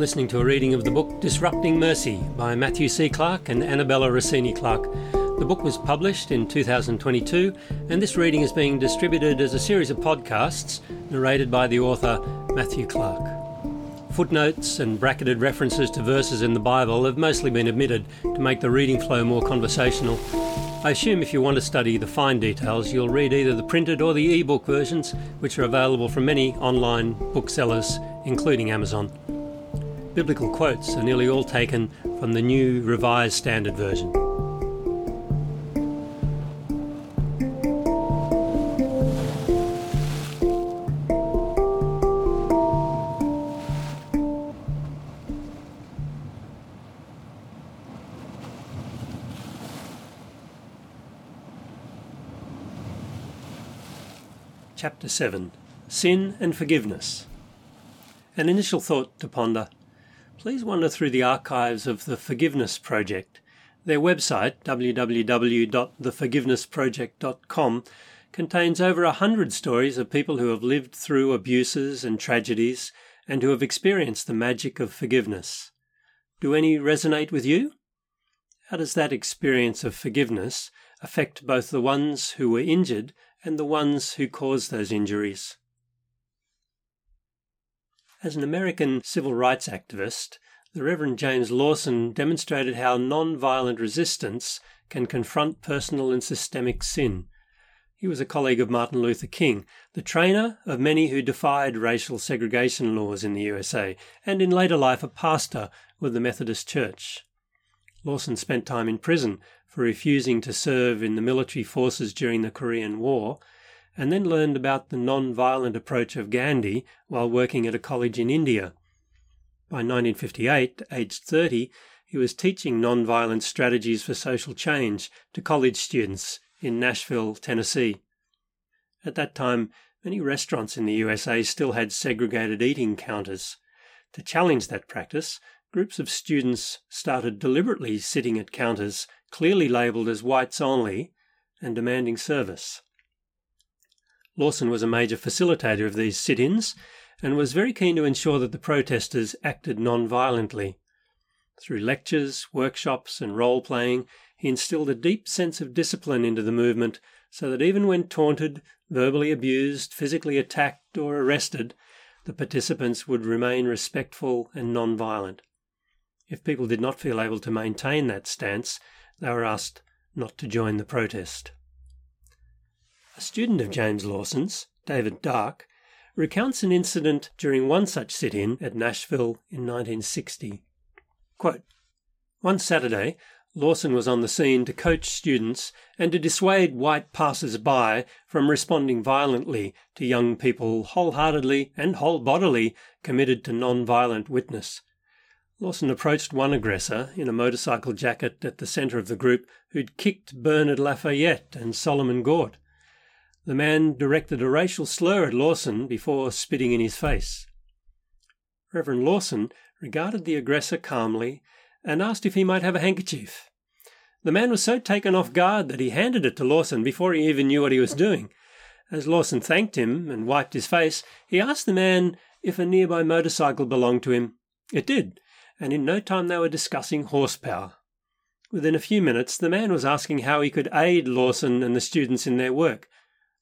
Listening to a reading of the book Disrupting Mercy by Matthew C. Clarke and Annabella Rossini Clarke. The book was published in 2022, and this reading is being distributed as a series of podcasts narrated by the author Matthew Clarke. Footnotes and bracketed references to verses in the Bible have mostly been omitted to make the reading flow more conversational. I assume if you want to study the fine details, you'll read either the printed or the e-book versions, which are available from many online booksellers, including Amazon. Biblical quotes are nearly all taken from the New Revised Standard Version. Chapter 7 Sin and Forgiveness. An initial thought to ponder please wander through the archives of the Forgiveness Project. Their website, www.theforgivenessproject.com, contains over a hundred stories of people who have lived through abuses and tragedies and who have experienced the magic of forgiveness. Do any resonate with you? How does that experience of forgiveness affect both the ones who were injured and the ones who caused those injuries? As an American civil rights activist, the Reverend James Lawson demonstrated how non-violent resistance can confront personal and systemic sin. He was a colleague of Martin Luther King, the trainer of many who defied racial segregation laws in the USA, and in later life a pastor with the Methodist Church. Lawson spent time in prison for refusing to serve in the military forces during the Korean War and then learned about the non-violent approach of Gandhi while working at a college in India. By 1958, aged 30, he was teaching non-violent strategies for social change to college students in Nashville, Tennessee. At that time, many restaurants in the USA still had segregated eating counters. To challenge that practice, groups of students started deliberately sitting at counters clearly labelled as whites only and demanding service. Lawson was a major facilitator of these sit ins and was very keen to ensure that the protesters acted non violently. Through lectures, workshops, and role playing, he instilled a deep sense of discipline into the movement so that even when taunted, verbally abused, physically attacked, or arrested, the participants would remain respectful and non violent. If people did not feel able to maintain that stance, they were asked not to join the protest. A student of James Lawson's, David Dark, recounts an incident during one such sit in at Nashville in 1960. Quote, one Saturday, Lawson was on the scene to coach students and to dissuade white passers by from responding violently to young people wholeheartedly and whole-bodily committed to non-violent witness. Lawson approached one aggressor in a motorcycle jacket at the centre of the group who'd kicked Bernard Lafayette and Solomon Gort. The man directed a racial slur at Lawson before spitting in his face. Reverend Lawson regarded the aggressor calmly and asked if he might have a handkerchief. The man was so taken off guard that he handed it to Lawson before he even knew what he was doing. As Lawson thanked him and wiped his face, he asked the man if a nearby motorcycle belonged to him. It did, and in no time they were discussing horsepower. Within a few minutes, the man was asking how he could aid Lawson and the students in their work.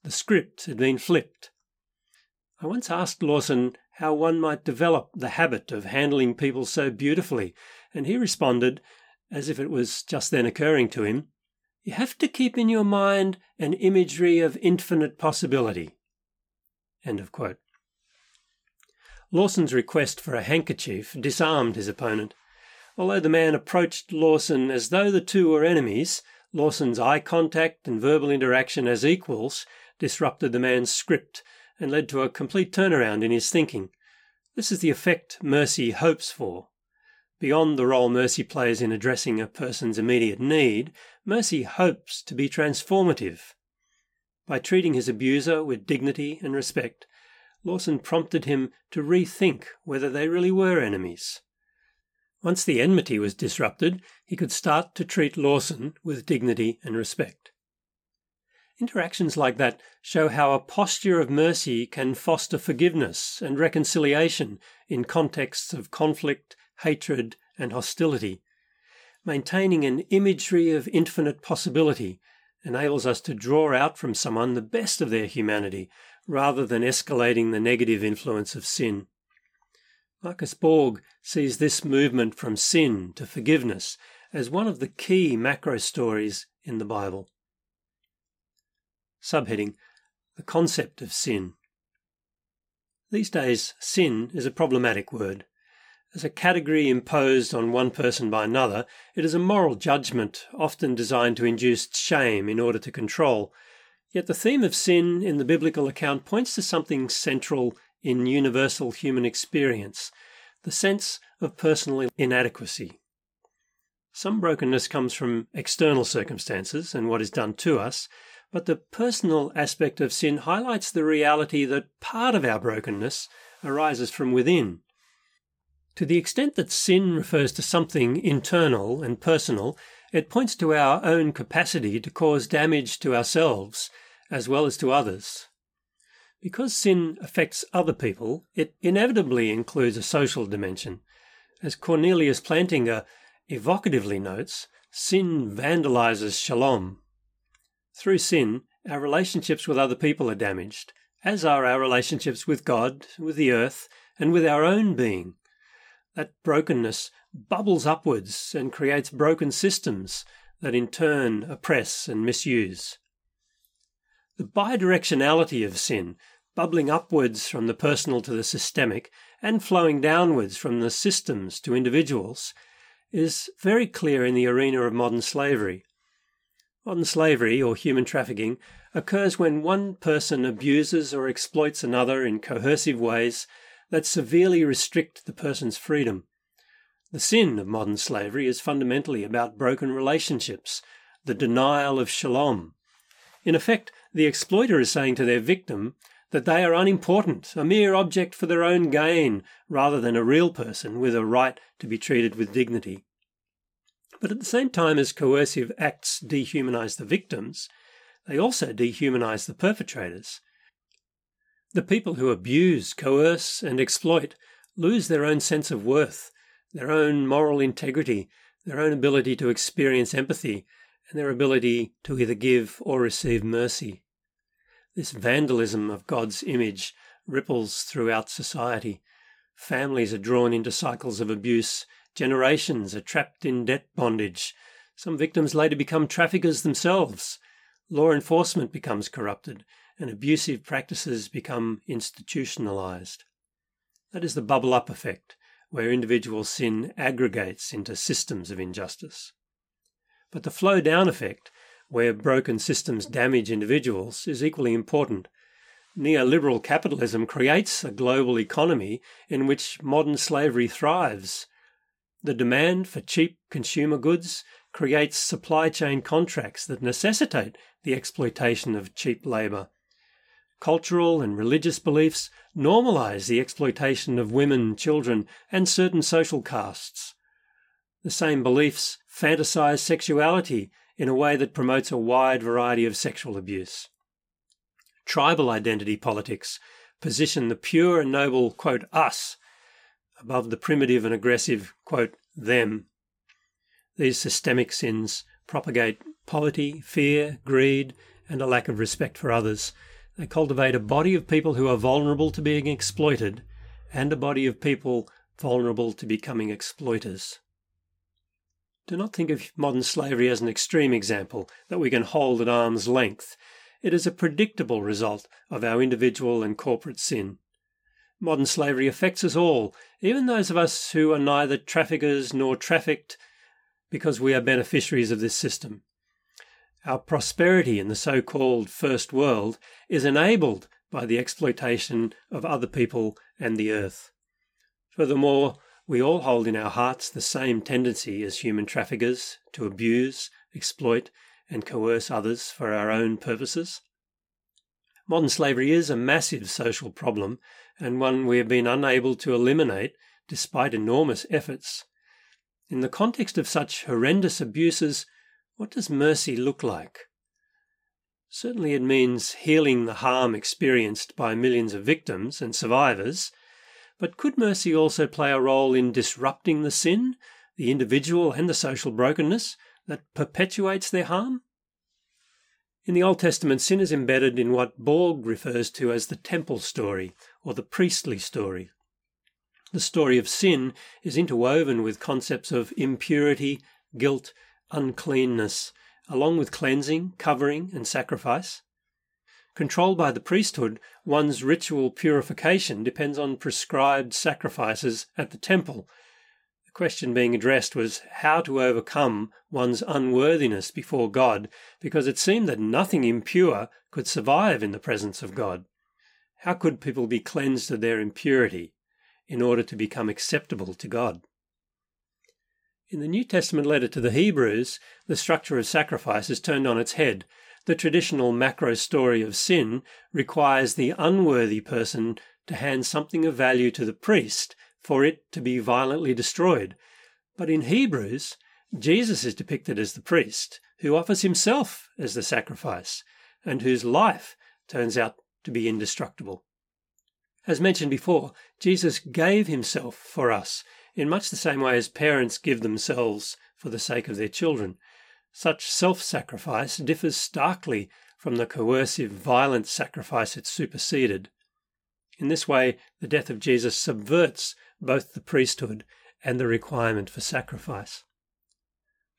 The script had been flipped. I once asked Lawson how one might develop the habit of handling people so beautifully, and he responded, as if it was just then occurring to him, You have to keep in your mind an imagery of infinite possibility. End of quote. Lawson's request for a handkerchief disarmed his opponent. Although the man approached Lawson as though the two were enemies, Lawson's eye contact and verbal interaction as equals disrupted the man's script and led to a complete turnaround in his thinking. This is the effect mercy hopes for. Beyond the role mercy plays in addressing a person's immediate need, mercy hopes to be transformative. By treating his abuser with dignity and respect, Lawson prompted him to rethink whether they really were enemies. Once the enmity was disrupted, he could start to treat Lawson with dignity and respect. Interactions like that show how a posture of mercy can foster forgiveness and reconciliation in contexts of conflict, hatred, and hostility. Maintaining an imagery of infinite possibility enables us to draw out from someone the best of their humanity rather than escalating the negative influence of sin. Marcus Borg sees this movement from sin to forgiveness as one of the key macro stories in the Bible. Subheading The Concept of Sin. These days, sin is a problematic word. As a category imposed on one person by another, it is a moral judgment often designed to induce shame in order to control. Yet the theme of sin in the biblical account points to something central in universal human experience the sense of personal inadequacy. Some brokenness comes from external circumstances and what is done to us, but the personal aspect of sin highlights the reality that part of our brokenness arises from within. To the extent that sin refers to something internal and personal, it points to our own capacity to cause damage to ourselves as well as to others. Because sin affects other people, it inevitably includes a social dimension. As Cornelius Plantinga evocatively notes, sin vandalizes shalom. Through sin, our relationships with other people are damaged, as are our relationships with God, with the earth, and with our own being. That brokenness bubbles upwards and creates broken systems that in turn oppress and misuse. The bidirectionality of sin, bubbling upwards from the personal to the systemic and flowing downwards from the systems to individuals, is very clear in the arena of modern slavery. Modern slavery, or human trafficking, occurs when one person abuses or exploits another in coercive ways that severely restrict the person's freedom. The sin of modern slavery is fundamentally about broken relationships, the denial of shalom. In effect, the exploiter is saying to their victim that they are unimportant, a mere object for their own gain, rather than a real person with a right to be treated with dignity. But at the same time as coercive acts dehumanize the victims, they also dehumanize the perpetrators. The people who abuse, coerce, and exploit lose their own sense of worth, their own moral integrity, their own ability to experience empathy, and their ability to either give or receive mercy. This vandalism of God's image ripples throughout society. Families are drawn into cycles of abuse, generations are trapped in debt bondage. Some victims later become traffickers themselves. Law enforcement becomes corrupted, and abusive practices become institutionalized. That is the bubble up effect, where individual sin aggregates into systems of injustice. But the flow down effect, where broken systems damage individuals, is equally important. Neoliberal capitalism creates a global economy in which modern slavery thrives. The demand for cheap consumer goods creates supply chain contracts that necessitate the exploitation of cheap labour Cultural and religious beliefs normalize the exploitation of women, children, and certain social castes. The same beliefs fantasize sexuality in a way that promotes a wide variety of sexual abuse. Tribal identity politics position the pure and noble, quote, us above the primitive and aggressive, quote, them. These systemic sins propagate poverty, fear, greed, and a lack of respect for others, they cultivate a body of people who are vulnerable to being exploited and a body of people vulnerable to becoming exploiters. Do not think of modern slavery as an extreme example that we can hold at arm's length. It is a predictable result of our individual and corporate sin. Modern slavery affects us all, even those of us who are neither traffickers nor trafficked, because we are beneficiaries of this system. Our prosperity in the so called First World is enabled by the exploitation of other people and the earth. Furthermore, we all hold in our hearts the same tendency as human traffickers to abuse, exploit, and coerce others for our own purposes. Modern slavery is a massive social problem and one we have been unable to eliminate despite enormous efforts. In the context of such horrendous abuses, what does mercy look like? Certainly, it means healing the harm experienced by millions of victims and survivors. But could mercy also play a role in disrupting the sin, the individual and the social brokenness that perpetuates their harm? In the Old Testament, sin is embedded in what Borg refers to as the temple story or the priestly story. The story of sin is interwoven with concepts of impurity, guilt, uncleanness, along with cleansing, covering, and sacrifice. Controlled by the priesthood, one's ritual purification depends on prescribed sacrifices at the temple. The question being addressed was how to overcome one's unworthiness before God, because it seemed that nothing impure could survive in the presence of God. How could people be cleansed of their impurity? in order to become acceptable to God. In the New Testament letter to the Hebrews, the structure of sacrifice is turned on its head. The traditional macro story of sin requires the unworthy person to hand something of value to the priest for it to be violently destroyed. But in Hebrews, Jesus is depicted as the priest who offers himself as the sacrifice and whose life turns out to be indestructible. As mentioned before, Jesus gave himself for us in much the same way as parents give themselves for the sake of their children. Such self sacrifice differs starkly from the coercive, violent sacrifice it superseded. In this way, the death of Jesus subverts both the priesthood and the requirement for sacrifice.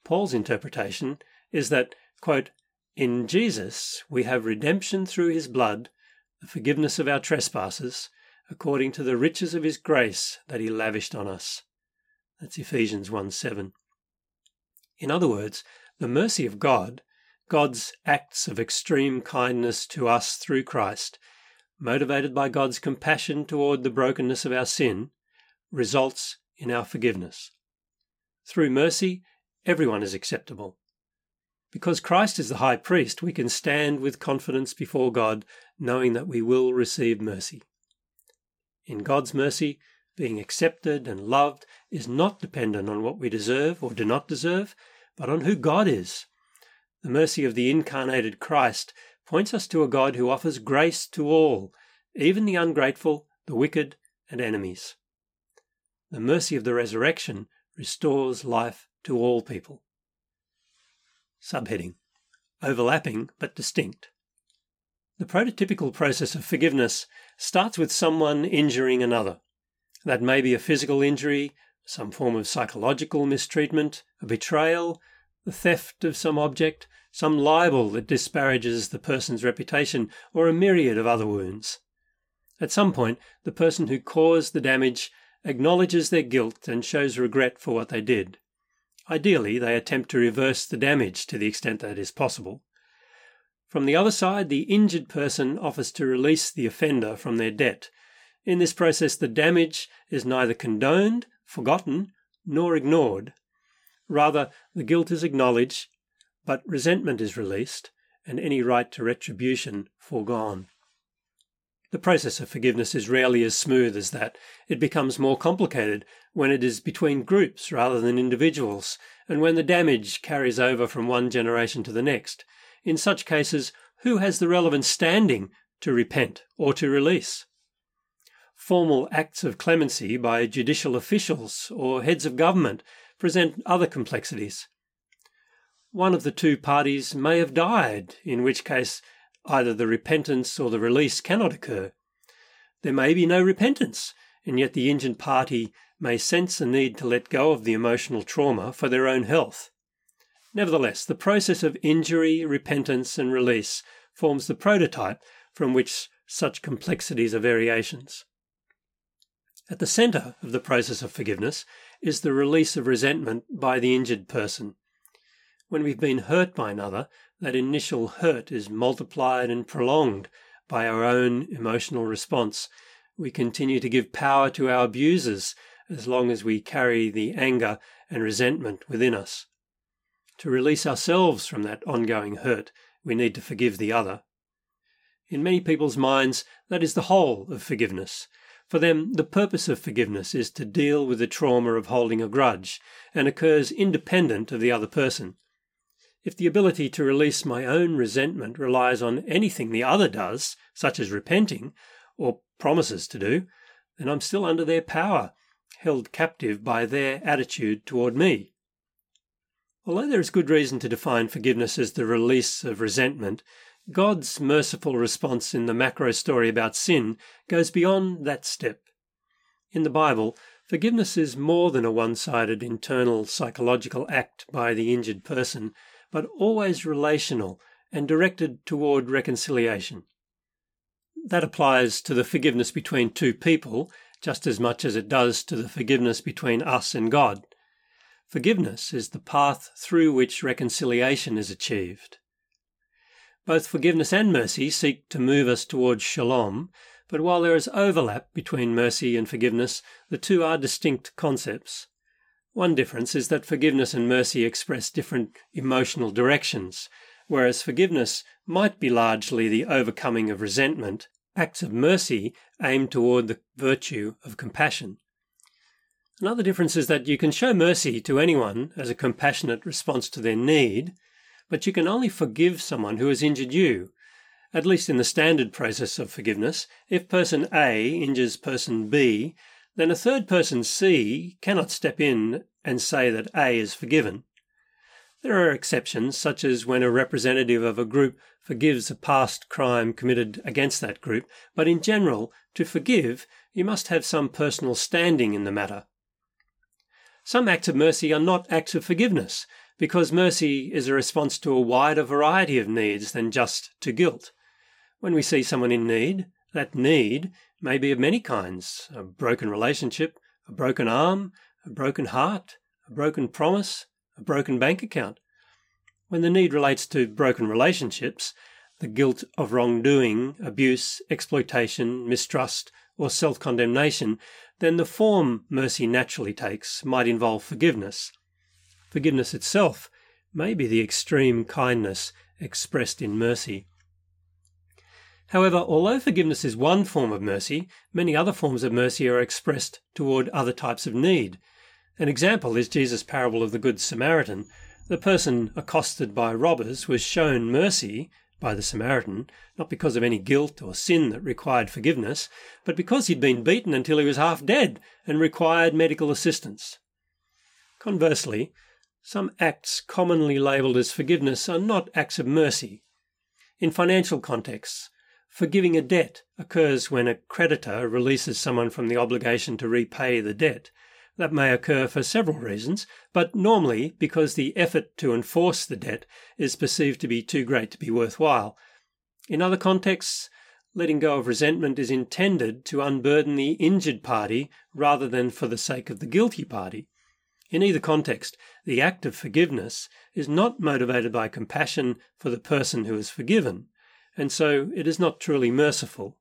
Paul's interpretation is that, quote, in Jesus we have redemption through his blood, the forgiveness of our trespasses, according to the riches of his grace that he lavished on us. That's Ephesians 1 7. In other words, the mercy of God, God's acts of extreme kindness to us through Christ, motivated by God's compassion toward the brokenness of our sin, results in our forgiveness. Through mercy, everyone is acceptable. Because Christ is the high priest, we can stand with confidence before God, knowing that we will receive mercy in God's mercy, being accepted and loved is not dependent on what we deserve or do not deserve, but on who God is. The mercy of the incarnated Christ points us to a God who offers grace to all, even the ungrateful, the wicked, and enemies. The mercy of the resurrection restores life to all people. Subheading Overlapping but distinct. The prototypical process of forgiveness starts with someone injuring another. That may be a physical injury, some form of psychological mistreatment, a betrayal, the theft of some object, some libel that disparages the person's reputation, or a myriad of other wounds. At some point, the person who caused the damage acknowledges their guilt and shows regret for what they did. Ideally, they attempt to reverse the damage to the extent that is possible. From the other side, the injured person offers to release the offender from their debt. In this process, the damage is neither condoned, forgotten, nor ignored. Rather, the guilt is acknowledged, but resentment is released, and any right to retribution foregone. The process of forgiveness is rarely as smooth as that. It becomes more complicated when it is between groups rather than individuals, and when the damage carries over from one generation to the next. In such cases, who has the relevant standing to repent or to release? Formal acts of clemency by judicial officials or heads of government present other complexities. One of the two parties may have died, in which case either the repentance or the release cannot occur. There may be no repentance, and yet the injured party may sense a need to let go of the emotional trauma for their own health. Nevertheless, the process of injury, repentance, and release forms the prototype from which such complexities are variations. At the centre of the process of forgiveness is the release of resentment by the injured person. When we've been hurt by another, that initial hurt is multiplied and prolonged by our own emotional response. We continue to give power to our abusers as long as we carry the anger and resentment within us. To release ourselves from that ongoing hurt, we need to forgive the other. In many people's minds, that is the whole of forgiveness. For them, the purpose of forgiveness is to deal with the trauma of holding a grudge and occurs independent of the other person. If the ability to release my own resentment relies on anything the other does, such as repenting, or promises to do, then I'm still under their power, held captive by their attitude toward me. Although there is good reason to define forgiveness as the release of resentment, God's merciful response in the macro story about sin goes beyond that step. In the Bible, forgiveness is more than a one sided internal psychological act by the injured person, but always relational and directed toward reconciliation. That applies to the forgiveness between two people just as much as it does to the forgiveness between us and God. Forgiveness is the path through which reconciliation is achieved. Both forgiveness and mercy seek to move us towards shalom, but while there is overlap between mercy and forgiveness, the two are distinct concepts. One difference is that forgiveness and mercy express different emotional directions, whereas forgiveness might be largely the overcoming of resentment, acts of mercy aim toward the virtue of compassion. Another difference is that you can show mercy to anyone as a compassionate response to their need, but you can only forgive someone who has injured you. At least in the standard process of forgiveness, if person A injures person B, then a third person C cannot step in and say that A is forgiven. There are exceptions, such as when a representative of a group forgives a past crime committed against that group, but in general, to forgive, you must have some personal standing in the matter. Some acts of mercy are not acts of forgiveness, because mercy is a response to a wider variety of needs than just to guilt. When we see someone in need, that need may be of many kinds a broken relationship, a broken arm, a broken heart, a broken promise, a broken bank account. When the need relates to broken relationships, the guilt of wrongdoing, abuse, exploitation, mistrust, or self condemnation, then the form mercy naturally takes might involve forgiveness. Forgiveness itself may be the extreme kindness expressed in mercy. However, although forgiveness is one form of mercy, many other forms of mercy are expressed toward other types of need, an example is Jesus' parable of the Good Samaritan. The person accosted by robbers was shown mercy by the Samaritan, not because of any guilt or sin that required forgiveness, but because he'd been beaten until he was half dead and required medical assistance. Conversely, some acts commonly labelled as forgiveness are not acts of mercy. In financial contexts, forgiving a debt occurs when a creditor releases someone from the obligation to repay the debt. That may occur for several reasons, but normally because the effort to enforce the debt is perceived to be too great to be worthwhile. In other contexts, letting go of resentment is intended to unburden the injured party rather than for the sake of the guilty party. In either context, the act of forgiveness is not motivated by compassion for the person who is forgiven, and so it is not truly merciful.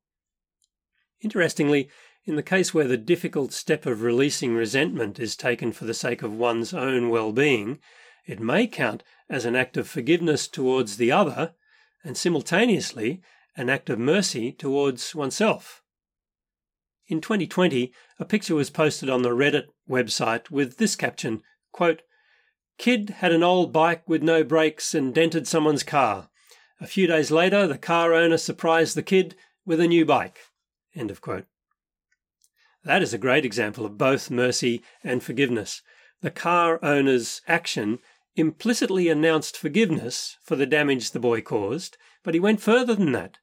Interestingly, in the case where the difficult step of releasing resentment is taken for the sake of one's own well being, it may count as an act of forgiveness towards the other and simultaneously an act of mercy towards oneself. In 2020, a picture was posted on the Reddit website with this caption quote, Kid had an old bike with no brakes and dented someone's car. A few days later, the car owner surprised the kid with a new bike. End of quote. That is a great example of both mercy and forgiveness. The car owner's action implicitly announced forgiveness for the damage the boy caused, but he went further than that.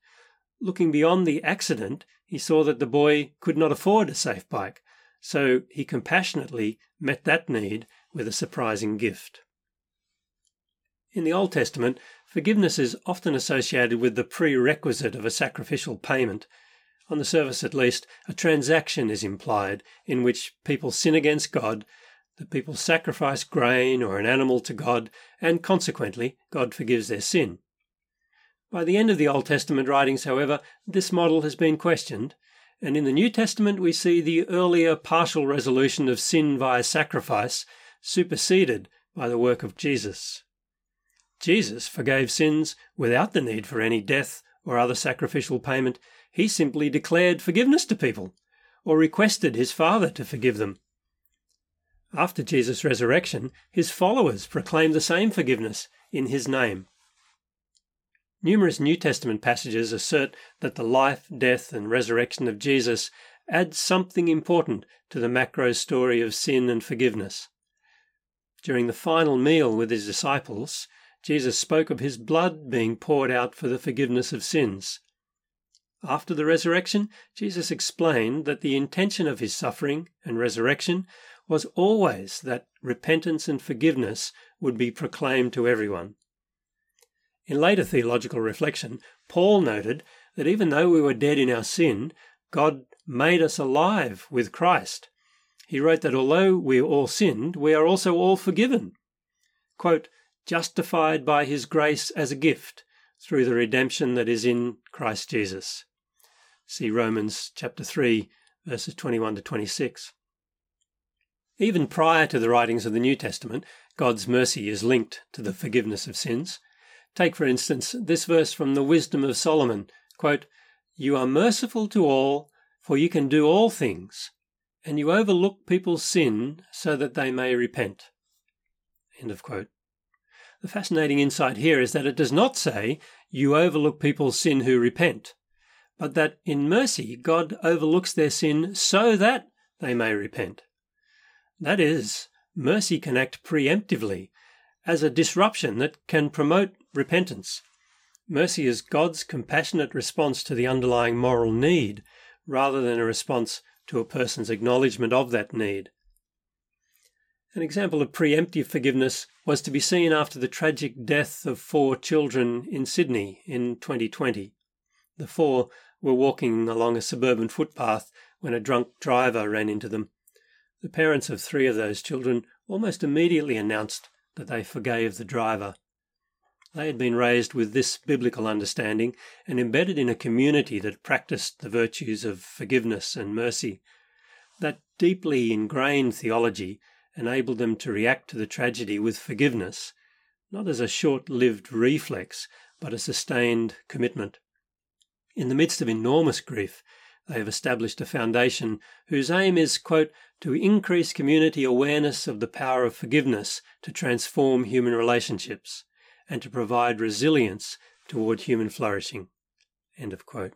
Looking beyond the accident, he saw that the boy could not afford a safe bike, so he compassionately met that need with a surprising gift. In the Old Testament, forgiveness is often associated with the prerequisite of a sacrificial payment. On the surface at least, a transaction is implied in which people sin against God, the people sacrifice grain or an animal to God, and consequently, God forgives their sin. By the end of the Old Testament writings, however, this model has been questioned, and in the New Testament we see the earlier partial resolution of sin via sacrifice superseded by the work of Jesus. Jesus forgave sins without the need for any death or other sacrificial payment, he simply declared forgiveness to people or requested his Father to forgive them. After Jesus' resurrection, his followers proclaimed the same forgiveness in his name. Numerous New Testament passages assert that the life, death, and resurrection of Jesus add something important to the macro story of sin and forgiveness. During the final meal with his disciples, Jesus spoke of his blood being poured out for the forgiveness of sins. After the resurrection, Jesus explained that the intention of his suffering and resurrection was always that repentance and forgiveness would be proclaimed to everyone. In later theological reflection, Paul noted that even though we were dead in our sin, God made us alive with Christ. He wrote that although we all sinned, we are also all forgiven. Quote, justified by his grace as a gift through the redemption that is in Christ Jesus. See Romans chapter 3, verses 21 to 26. Even prior to the writings of the New Testament, God's mercy is linked to the forgiveness of sins. Take, for instance, this verse from the Wisdom of Solomon quote, You are merciful to all, for you can do all things, and you overlook people's sin so that they may repent. End of quote. The fascinating insight here is that it does not say, You overlook people's sin who repent, but that in mercy God overlooks their sin so that they may repent. That is, mercy can act preemptively as a disruption that can promote repentance. Mercy is God's compassionate response to the underlying moral need rather than a response to a person's acknowledgement of that need. An example of preemptive forgiveness was to be seen after the tragic death of four children in Sydney in 2020. The four were walking along a suburban footpath when a drunk driver ran into them. The parents of three of those children almost immediately announced that they forgave the driver. They had been raised with this biblical understanding and embedded in a community that practiced the virtues of forgiveness and mercy. That deeply ingrained theology enabled them to react to the tragedy with forgiveness, not as a short lived reflex, but a sustained commitment. In the midst of enormous grief, they have established a foundation whose aim is, quote, to increase community awareness of the power of forgiveness to transform human relationships and to provide resilience toward human flourishing. End of quote.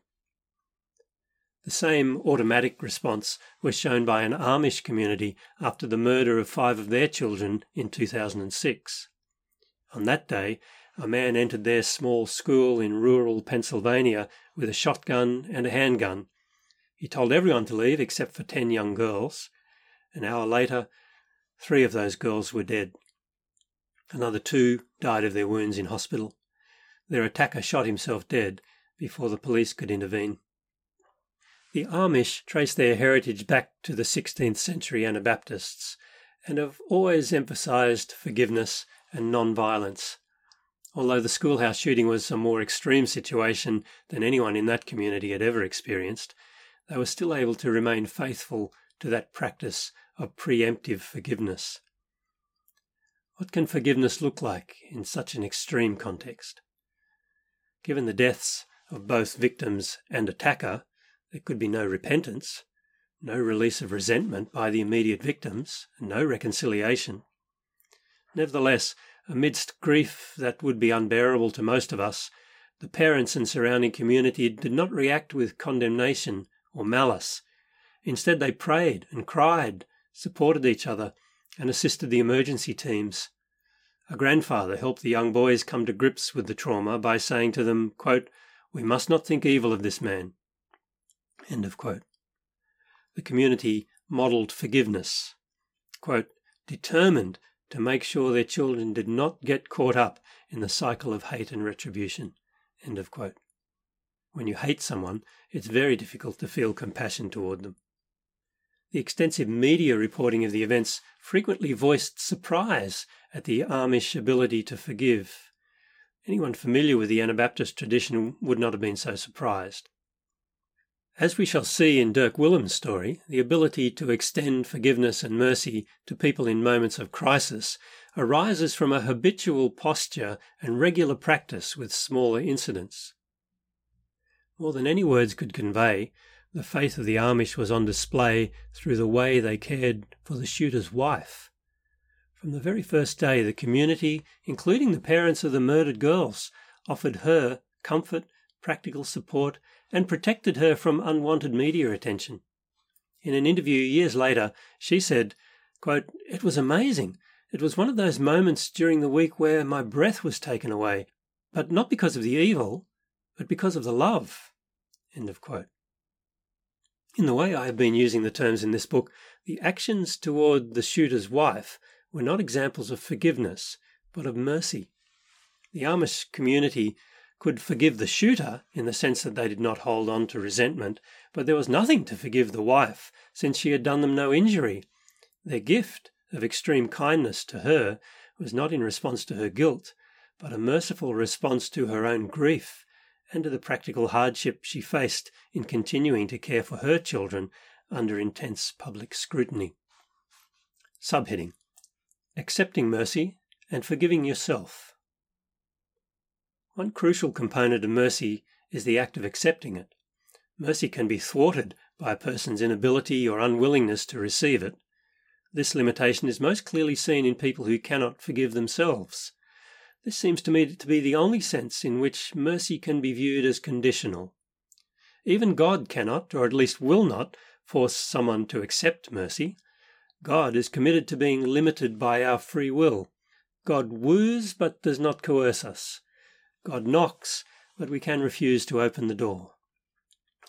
The same automatic response was shown by an Amish community after the murder of five of their children in 2006. On that day, a man entered their small school in rural Pennsylvania with a shotgun and a handgun. He told everyone to leave except for ten young girls. An hour later, three of those girls were dead. Another two died of their wounds in hospital. Their attacker shot himself dead before the police could intervene. The Amish trace their heritage back to the 16th century Anabaptists and have always emphasized forgiveness and non-violence. Although the schoolhouse shooting was a more extreme situation than anyone in that community had ever experienced, they were still able to remain faithful to that practice of preemptive forgiveness. What can forgiveness look like in such an extreme context? Given the deaths of both victims and attacker, there could be no repentance, no release of resentment by the immediate victims, and no reconciliation. Nevertheless, amidst grief that would be unbearable to most of us, the parents and surrounding community did not react with condemnation or malice. Instead, they prayed and cried, supported each other, and assisted the emergency teams. A grandfather helped the young boys come to grips with the trauma by saying to them, quote, We must not think evil of this man. End of quote. The community modelled forgiveness, quote, determined to make sure their children did not get caught up in the cycle of hate and retribution. End of quote. When you hate someone, it's very difficult to feel compassion toward them. The extensive media reporting of the events frequently voiced surprise at the Amish ability to forgive. Anyone familiar with the Anabaptist tradition would not have been so surprised. As we shall see in Dirk Willems' story, the ability to extend forgiveness and mercy to people in moments of crisis arises from a habitual posture and regular practice with smaller incidents. More than any words could convey, the faith of the Amish was on display through the way they cared for the shooter's wife. From the very first day, the community, including the parents of the murdered girls, offered her comfort, practical support, and protected her from unwanted media attention. In an interview years later, she said, quote, It was amazing. It was one of those moments during the week where my breath was taken away, but not because of the evil, but because of the love. End of quote. In the way I have been using the terms in this book, the actions toward the shooter's wife were not examples of forgiveness, but of mercy. The Amish community could forgive the shooter in the sense that they did not hold on to resentment, but there was nothing to forgive the wife, since she had done them no injury. Their gift of extreme kindness to her was not in response to her guilt, but a merciful response to her own grief and to the practical hardship she faced in continuing to care for her children under intense public scrutiny. Subheading Accepting mercy and forgiving yourself. One crucial component of mercy is the act of accepting it. Mercy can be thwarted by a person's inability or unwillingness to receive it. This limitation is most clearly seen in people who cannot forgive themselves. This seems to me to be the only sense in which mercy can be viewed as conditional. Even God cannot, or at least will not, force someone to accept mercy. God is committed to being limited by our free will. God woos but does not coerce us. God knocks, but we can refuse to open the door.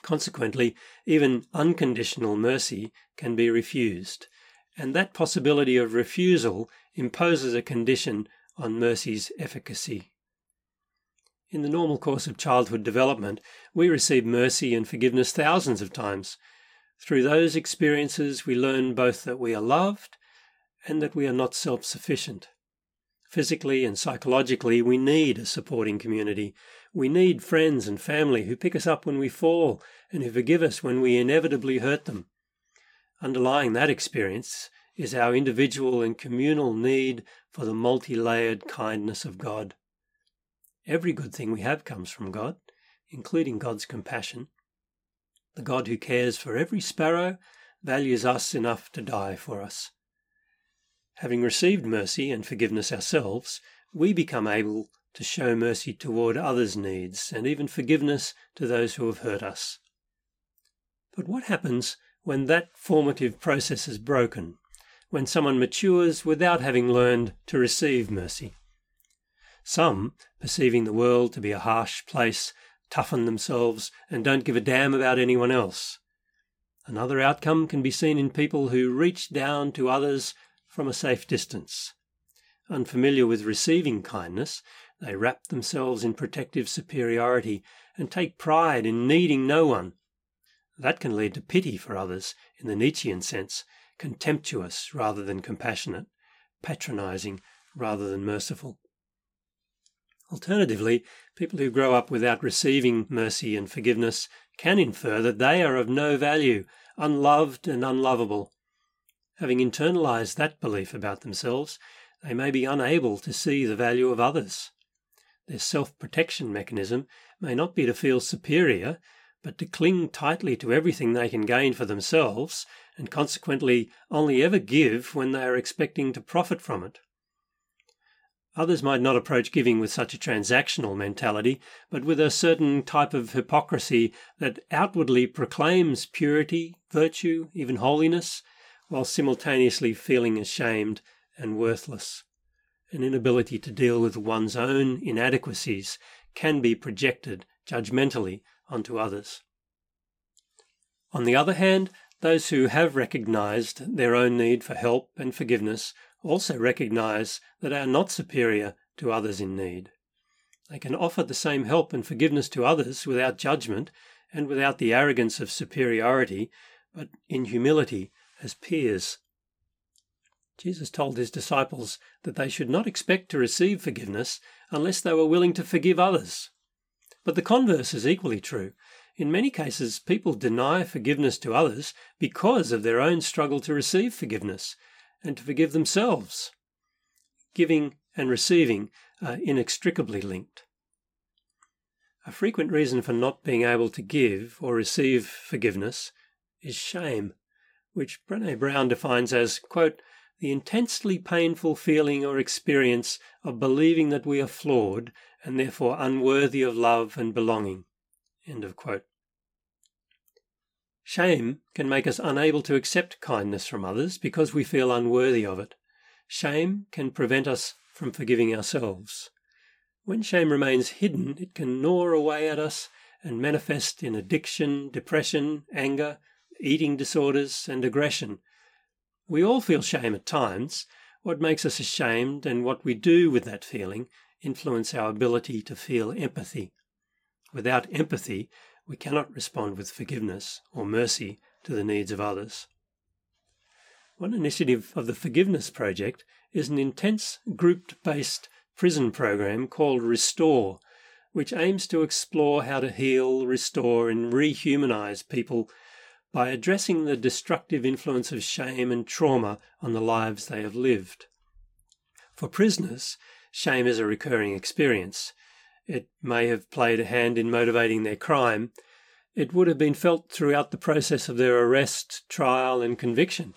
Consequently, even unconditional mercy can be refused, and that possibility of refusal imposes a condition on mercy's efficacy. In the normal course of childhood development, we receive mercy and forgiveness thousands of times. Through those experiences, we learn both that we are loved and that we are not self sufficient. Physically and psychologically, we need a supporting community. We need friends and family who pick us up when we fall and who forgive us when we inevitably hurt them. Underlying that experience is our individual and communal need for the multi layered kindness of God. Every good thing we have comes from God, including God's compassion. The God who cares for every sparrow values us enough to die for us. Having received mercy and forgiveness ourselves, we become able to show mercy toward others' needs and even forgiveness to those who have hurt us. But what happens when that formative process is broken, when someone matures without having learned to receive mercy? Some, perceiving the world to be a harsh place, toughen themselves and don't give a damn about anyone else. Another outcome can be seen in people who reach down to others from a safe distance. Unfamiliar with receiving kindness, they wrap themselves in protective superiority and take pride in needing no one. That can lead to pity for others in the Nietzschean sense, contemptuous rather than compassionate, patronizing rather than merciful. Alternatively, people who grow up without receiving mercy and forgiveness can infer that they are of no value, unloved and unlovable. Having internalized that belief about themselves, they may be unable to see the value of others. Their self protection mechanism may not be to feel superior, but to cling tightly to everything they can gain for themselves, and consequently only ever give when they are expecting to profit from it. Others might not approach giving with such a transactional mentality, but with a certain type of hypocrisy that outwardly proclaims purity, virtue, even holiness, while simultaneously feeling ashamed and worthless. An inability to deal with one's own inadequacies can be projected judgmentally onto others. On the other hand, those who have recognized their own need for help and forgiveness also recognize that they are not superior to others in need. They can offer the same help and forgiveness to others without judgment and without the arrogance of superiority, but in humility as peers. Jesus told his disciples that they should not expect to receive forgiveness unless they were willing to forgive others. But the converse is equally true. In many cases, people deny forgiveness to others because of their own struggle to receive forgiveness and to forgive themselves. Giving and receiving are inextricably linked. A frequent reason for not being able to give or receive forgiveness is shame which Brene Brown defines as, quote, the intensely painful feeling or experience of believing that we are flawed and therefore unworthy of love and belonging. Shame can make us unable to accept kindness from others because we feel unworthy of it. Shame can prevent us from forgiving ourselves. When shame remains hidden, it can gnaw away at us and manifest in addiction, depression, anger, eating disorders, and aggression. We all feel shame at times. What makes us ashamed and what we do with that feeling influence our ability to feel empathy. Without empathy, we cannot respond with forgiveness or mercy to the needs of others. One initiative of the Forgiveness Project is an intense group based prison program called Restore, which aims to explore how to heal, restore, and rehumanize people by addressing the destructive influence of shame and trauma on the lives they have lived. For prisoners, shame is a recurring experience. It may have played a hand in motivating their crime. It would have been felt throughout the process of their arrest, trial, and conviction.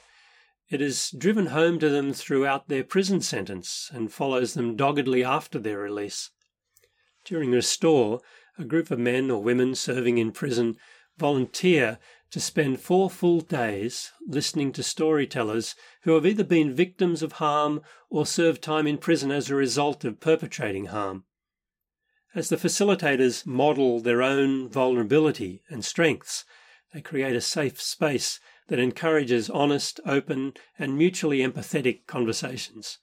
It is driven home to them throughout their prison sentence and follows them doggedly after their release. During Restore, a group of men or women serving in prison volunteer to spend four full days listening to storytellers who have either been victims of harm or served time in prison as a result of perpetrating harm. As the facilitators model their own vulnerability and strengths, they create a safe space that encourages honest, open, and mutually empathetic conversations.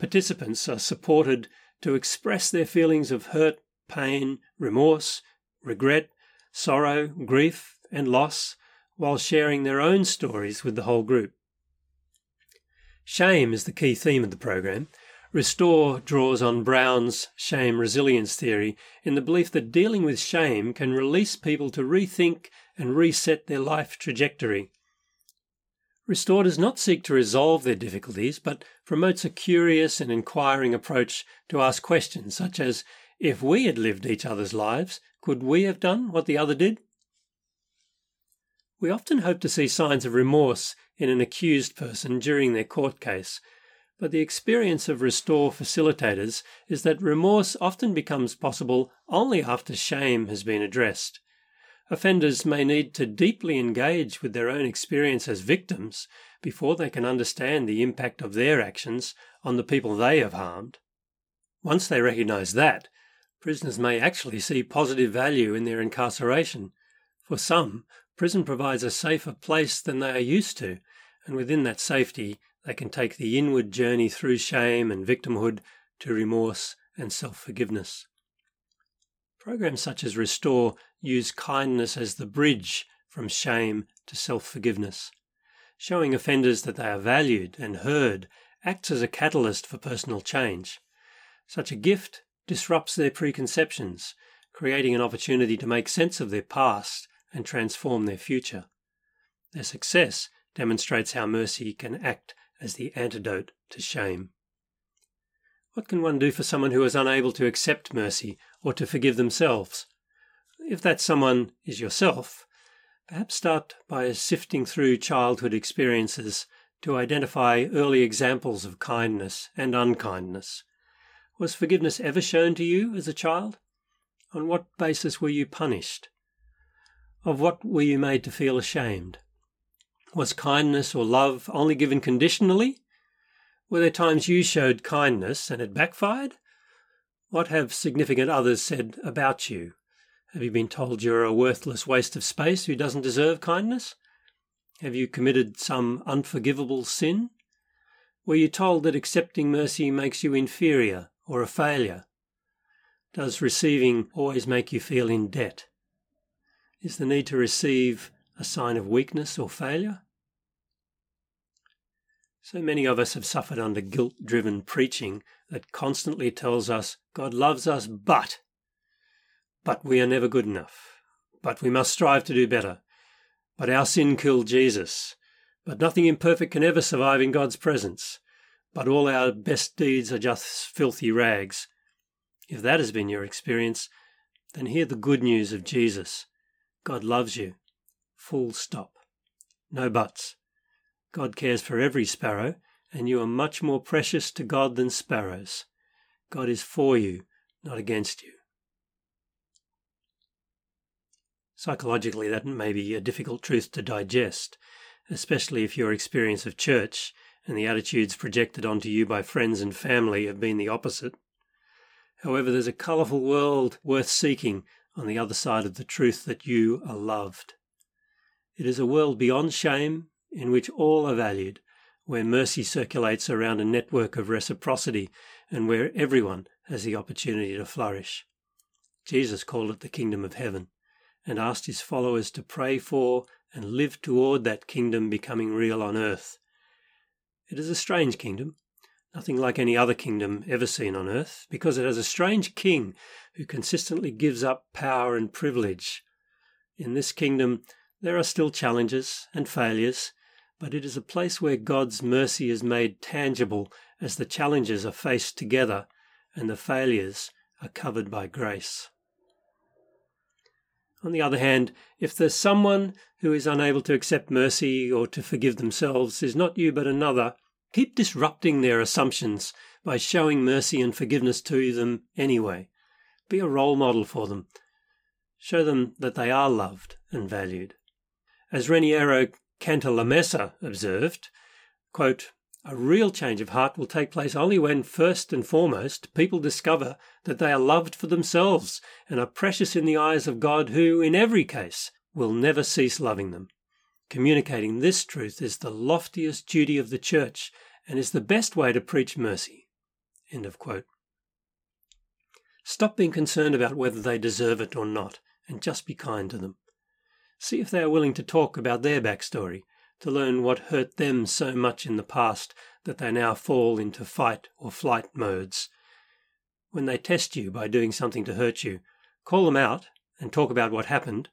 Participants are supported to express their feelings of hurt, pain, remorse, regret, sorrow, grief, and loss while sharing their own stories with the whole group. Shame is the key theme of the program. Restore draws on Brown's shame resilience theory in the belief that dealing with shame can release people to rethink and reset their life trajectory. Restore does not seek to resolve their difficulties, but promotes a curious and inquiring approach to ask questions such as if we had lived each other's lives, could we have done what the other did? We often hope to see signs of remorse in an accused person during their court case, but the experience of Restore facilitators is that remorse often becomes possible only after shame has been addressed. Offenders may need to deeply engage with their own experience as victims before they can understand the impact of their actions on the people they have harmed. Once they recognise that, prisoners may actually see positive value in their incarceration. For some, Prison provides a safer place than they are used to, and within that safety, they can take the inward journey through shame and victimhood to remorse and self forgiveness. Programs such as Restore use kindness as the bridge from shame to self forgiveness. Showing offenders that they are valued and heard acts as a catalyst for personal change. Such a gift disrupts their preconceptions, creating an opportunity to make sense of their past and transform their future. Their success demonstrates how mercy can act as the antidote to shame. What can one do for someone who is unable to accept mercy or to forgive themselves? If that someone is yourself, perhaps start by sifting through childhood experiences to identify early examples of kindness and unkindness. Was forgiveness ever shown to you as a child? On what basis were you punished? Of what were you made to feel ashamed? Was kindness or love only given conditionally? Were there times you showed kindness and it backfired? What have significant others said about you? Have you been told you're a worthless waste of space who doesn't deserve kindness? Have you committed some unforgivable sin? Were you told that accepting mercy makes you inferior or a failure? Does receiving always make you feel in debt? Is the need to receive a sign of weakness or failure? So many of us have suffered under guilt driven preaching that constantly tells us God loves us, but, but we are never good enough, but we must strive to do better, but our sin killed Jesus, but nothing imperfect can ever survive in God's presence, but all our best deeds are just filthy rags. If that has been your experience, then hear the good news of Jesus God loves you. Full stop. No buts. God cares for every sparrow and you are much more precious to God than sparrows. God is for you, not against you. Psychologically, that may be a difficult truth to digest, especially if your experience of church and the attitudes projected onto you by friends and family have been the opposite. However, there's a colourful world worth seeking on the other side of the truth that you are loved. It is a world beyond shame, in which all are valued, where mercy circulates around a network of reciprocity, and where everyone has the opportunity to flourish. Jesus called it the kingdom of heaven and asked his followers to pray for and live toward that kingdom becoming real on earth. It is a strange kingdom, nothing like any other kingdom ever seen on earth, because it has a strange king who consistently gives up power and privilege. In this kingdom, there are still challenges and failures, but it is a place where God's mercy is made tangible as the challenges are faced together and the failures are covered by grace. On the other hand, if there's someone who is unable to accept mercy or to forgive themselves is not you but another, keep disrupting their assumptions by showing mercy and forgiveness to them anyway. Be a role model for them. Show them that they are loved and valued. As Raniero Cantalamessa observed, quote, a real change of heart will take place only when, first and foremost, people discover that they are loved for themselves and are precious in the eyes of God, who, in every case, will never cease loving them. Communicating this truth is the loftiest duty of the Church and is the best way to preach mercy. Stop being concerned about whether they deserve it or not, and just be kind to them. See if they are willing to talk about their backstory to learn what hurt them so much in the past that they now fall into fight or flight modes. When they test you by doing something to hurt you, call them out and talk about what happened,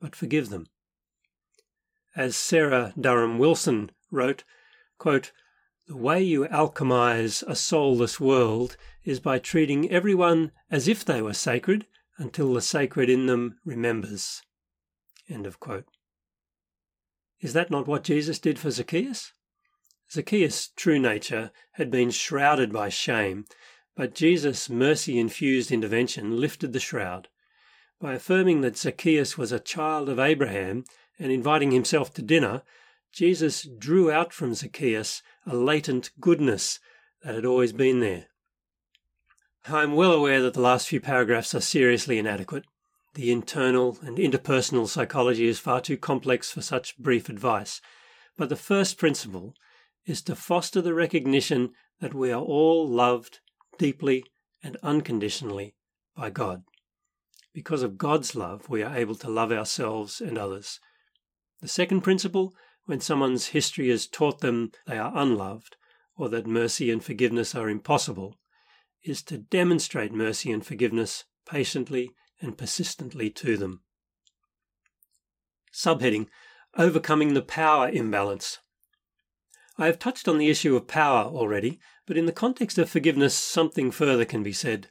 but forgive them. As Sarah Durham Wilson wrote, quote, The way you alchemize a soulless world is by treating everyone as if they were sacred until the sacred in them remembers. End of quote. Is that not what Jesus did for Zacchaeus? Zacchaeus' true nature had been shrouded by shame, but Jesus' mercy infused intervention lifted the shroud. By affirming that Zacchaeus was a child of Abraham and inviting himself to dinner, Jesus drew out from Zacchaeus a latent goodness that had always been there. I'm well aware that the last few paragraphs are seriously inadequate. The internal and interpersonal psychology is far too complex for such brief advice. But the first principle is to foster the recognition that we are all loved deeply and unconditionally by God. Because of God's love, we are able to love ourselves and others. The second principle, when someone's history has taught them they are unloved or that mercy and forgiveness are impossible, is to demonstrate mercy and forgiveness patiently and persistently to them. Subheading Overcoming the Power Imbalance. I have touched on the issue of power already, but in the context of forgiveness, something further can be said.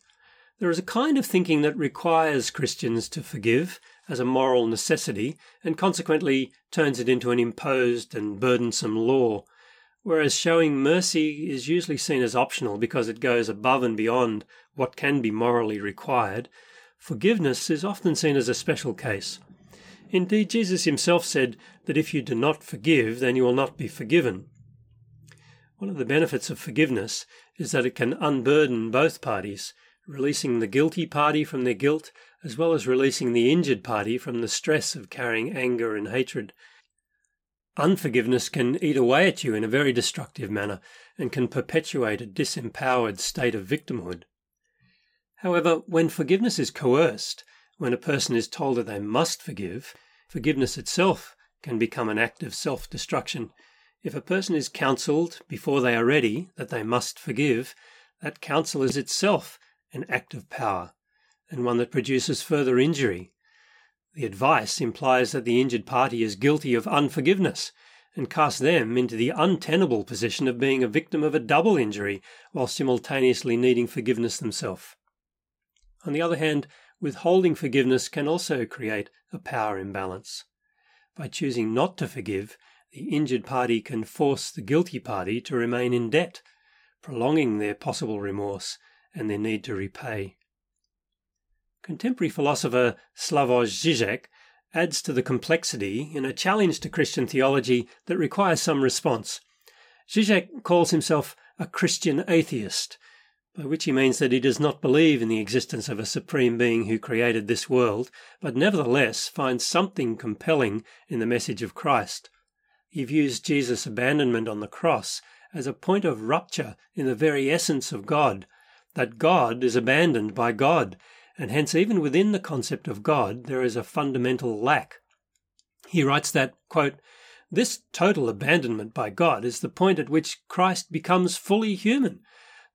There is a kind of thinking that requires Christians to forgive as a moral necessity and consequently turns it into an imposed and burdensome law, whereas showing mercy is usually seen as optional because it goes above and beyond what can be morally required Forgiveness is often seen as a special case. Indeed, Jesus himself said that if you do not forgive, then you will not be forgiven. One of the benefits of forgiveness is that it can unburden both parties, releasing the guilty party from their guilt, as well as releasing the injured party from the stress of carrying anger and hatred. Unforgiveness can eat away at you in a very destructive manner and can perpetuate a disempowered state of victimhood. However, when forgiveness is coerced, when a person is told that they must forgive, forgiveness itself can become an act of self destruction. If a person is counseled before they are ready that they must forgive, that counsel is itself an act of power and one that produces further injury. The advice implies that the injured party is guilty of unforgiveness and casts them into the untenable position of being a victim of a double injury while simultaneously needing forgiveness themselves. On the other hand, withholding forgiveness can also create a power imbalance. By choosing not to forgive, the injured party can force the guilty party to remain in debt, prolonging their possible remorse and their need to repay. Contemporary philosopher Slavoj Žižek adds to the complexity in a challenge to Christian theology that requires some response. Zizek calls himself a Christian atheist, by which he means that he does not believe in the existence of a supreme being who created this world, but nevertheless finds something compelling in the message of Christ. He views Jesus' abandonment on the cross as a point of rupture in the very essence of God, that God is abandoned by God, and hence even within the concept of God there is a fundamental lack. He writes that, quote, this total abandonment by God is the point at which Christ becomes fully human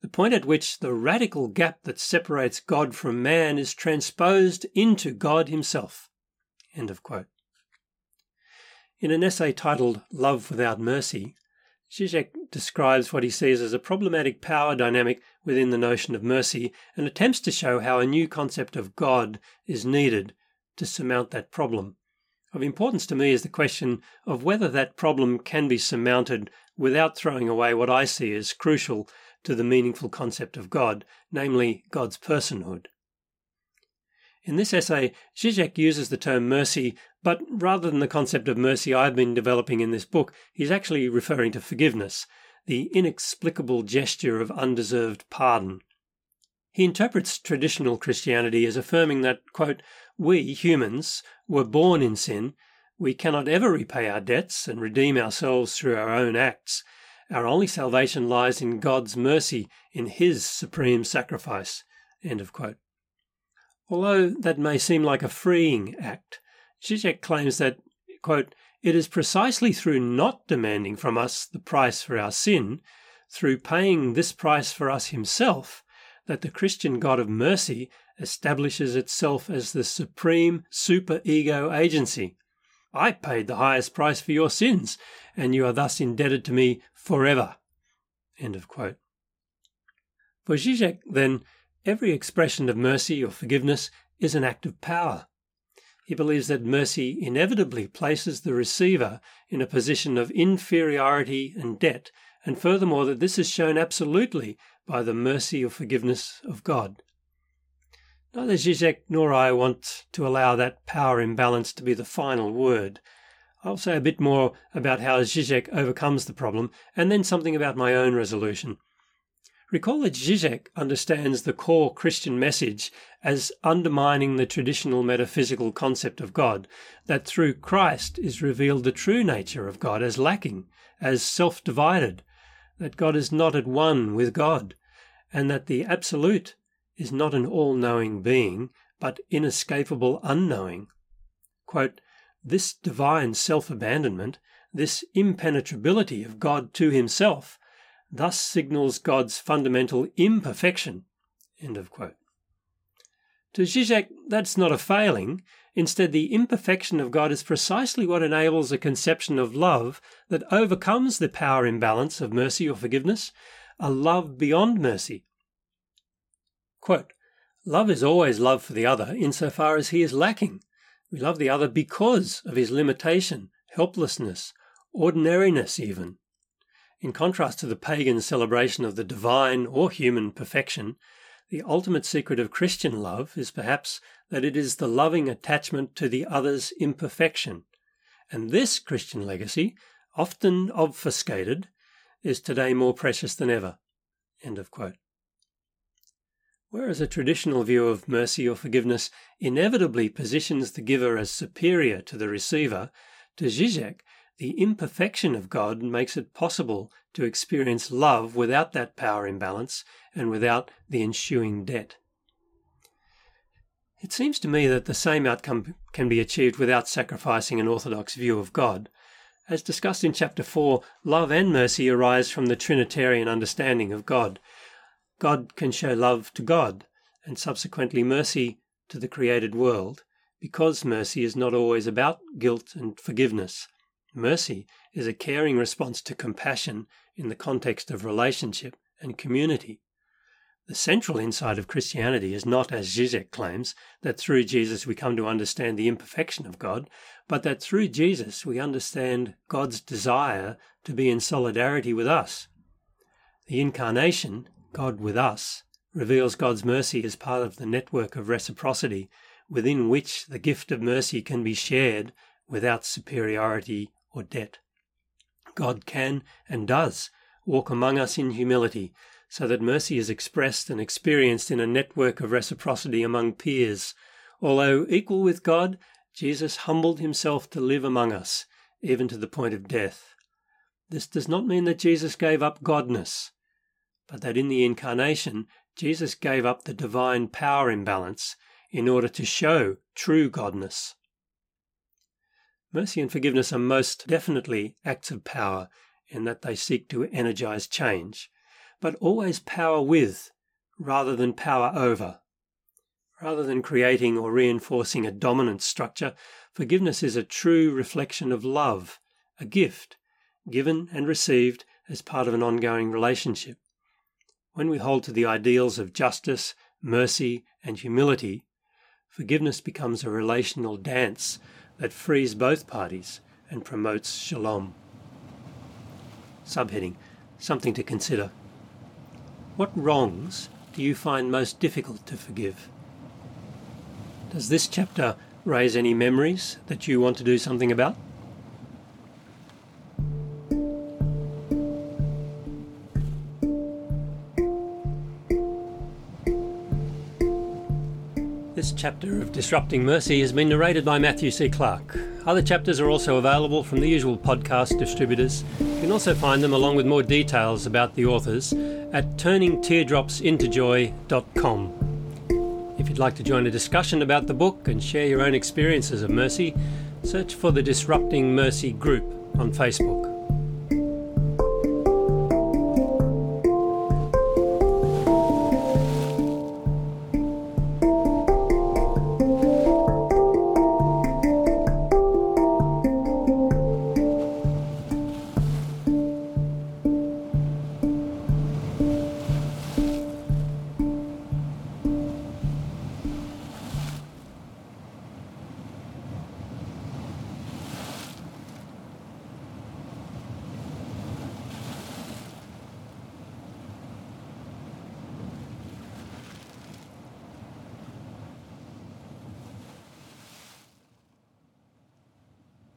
the point at which the radical gap that separates God from man is transposed into God Himself. End of quote. In an essay titled Love Without Mercy, Zizek describes what he sees as a problematic power dynamic within the notion of mercy and attempts to show how a new concept of God is needed to surmount that problem. Of importance to me is the question of whether that problem can be surmounted without throwing away what I see as crucial to the meaningful concept of God, namely God's personhood. In this essay, Zizek uses the term mercy, but rather than the concept of mercy I've been developing in this book, he's actually referring to forgiveness, the inexplicable gesture of undeserved pardon. He interprets traditional Christianity as affirming that, quote, we humans were born in sin, we cannot ever repay our debts and redeem ourselves through our own acts, our only salvation lies in God's mercy, in His supreme sacrifice. Although that may seem like a freeing act, Zizek claims that, quote, it is precisely through not demanding from us the price for our sin, through paying this price for us himself, that the Christian God of mercy establishes itself as the supreme super-ego agency. I paid the highest price for your sins, and you are thus indebted to me forever. End of quote. For Zizek, then, every expression of mercy or forgiveness is an act of power. He believes that mercy inevitably places the receiver in a position of inferiority and debt, and furthermore that this is shown absolutely by the mercy or forgiveness of God. Neither Zizek nor I want to allow that power imbalance to be the final word. I'll say a bit more about how Zizek overcomes the problem, and then something about my own resolution. Recall that Zizek understands the core Christian message as undermining the traditional metaphysical concept of God, that through Christ is revealed the true nature of God as lacking, as self divided, that God is not at one with God, and that the Absolute is not an all knowing being, but inescapable unknowing. Quote, this divine self abandonment, this impenetrability of God to himself, thus signals God's fundamental imperfection. To Zizek, that's not a failing. Instead, the imperfection of God is precisely what enables a conception of love that overcomes the power imbalance of mercy or forgiveness, a love beyond mercy. Quote, love is always love for the other insofar as he is lacking, we love the other because of his limitation, helplessness, ordinariness, even. In contrast to the pagan celebration of the divine or human perfection, the ultimate secret of Christian love is perhaps that it is the loving attachment to the other's imperfection. And this Christian legacy, often obfuscated, is today more precious than ever. End of quote. Whereas a traditional view of mercy or forgiveness inevitably positions the giver as superior to the receiver, to Zizek, the imperfection of God makes it possible to experience love without that power imbalance and without the ensuing debt. It seems to me that the same outcome can be achieved without sacrificing an orthodox view of God. As discussed in chapter 4, love and mercy arise from the Trinitarian understanding of God, God can show love to God and subsequently mercy to the created world because mercy is not always about guilt and forgiveness. Mercy is a caring response to compassion in the context of relationship and community. The central insight of Christianity is not, as Zizek claims, that through Jesus we come to understand the imperfection of God, but that through Jesus we understand God's desire to be in solidarity with us. The incarnation, God with us, reveals God's mercy as part of the network of reciprocity within which the gift of mercy can be shared without superiority or debt. God can and does walk among us in humility, so that mercy is expressed and experienced in a network of reciprocity among peers. Although equal with God, Jesus humbled himself to live among us, even to the point of death. This does not mean that Jesus gave up godness, but that in the incarnation, Jesus gave up the divine power imbalance in order to show true godness. Mercy and forgiveness are most definitely acts of power in that they seek to energize change, but always power with rather than power over. Rather than creating or reinforcing a dominant structure, forgiveness is a true reflection of love, a gift, given and received as part of an ongoing relationship. When we hold to the ideals of justice, mercy, and humility, forgiveness becomes a relational dance that frees both parties and promotes shalom. Subheading Something to consider. What wrongs do you find most difficult to forgive? Does this chapter raise any memories that you want to do something about? Chapter of Disrupting Mercy has been narrated by Matthew C. Clarke. Other chapters are also available from the usual podcast distributors. You can also find them along with more details about the authors at turningteardropsintojoy.com. If you'd like to join a discussion about the book and share your own experiences of mercy, search for the Disrupting Mercy group on Facebook.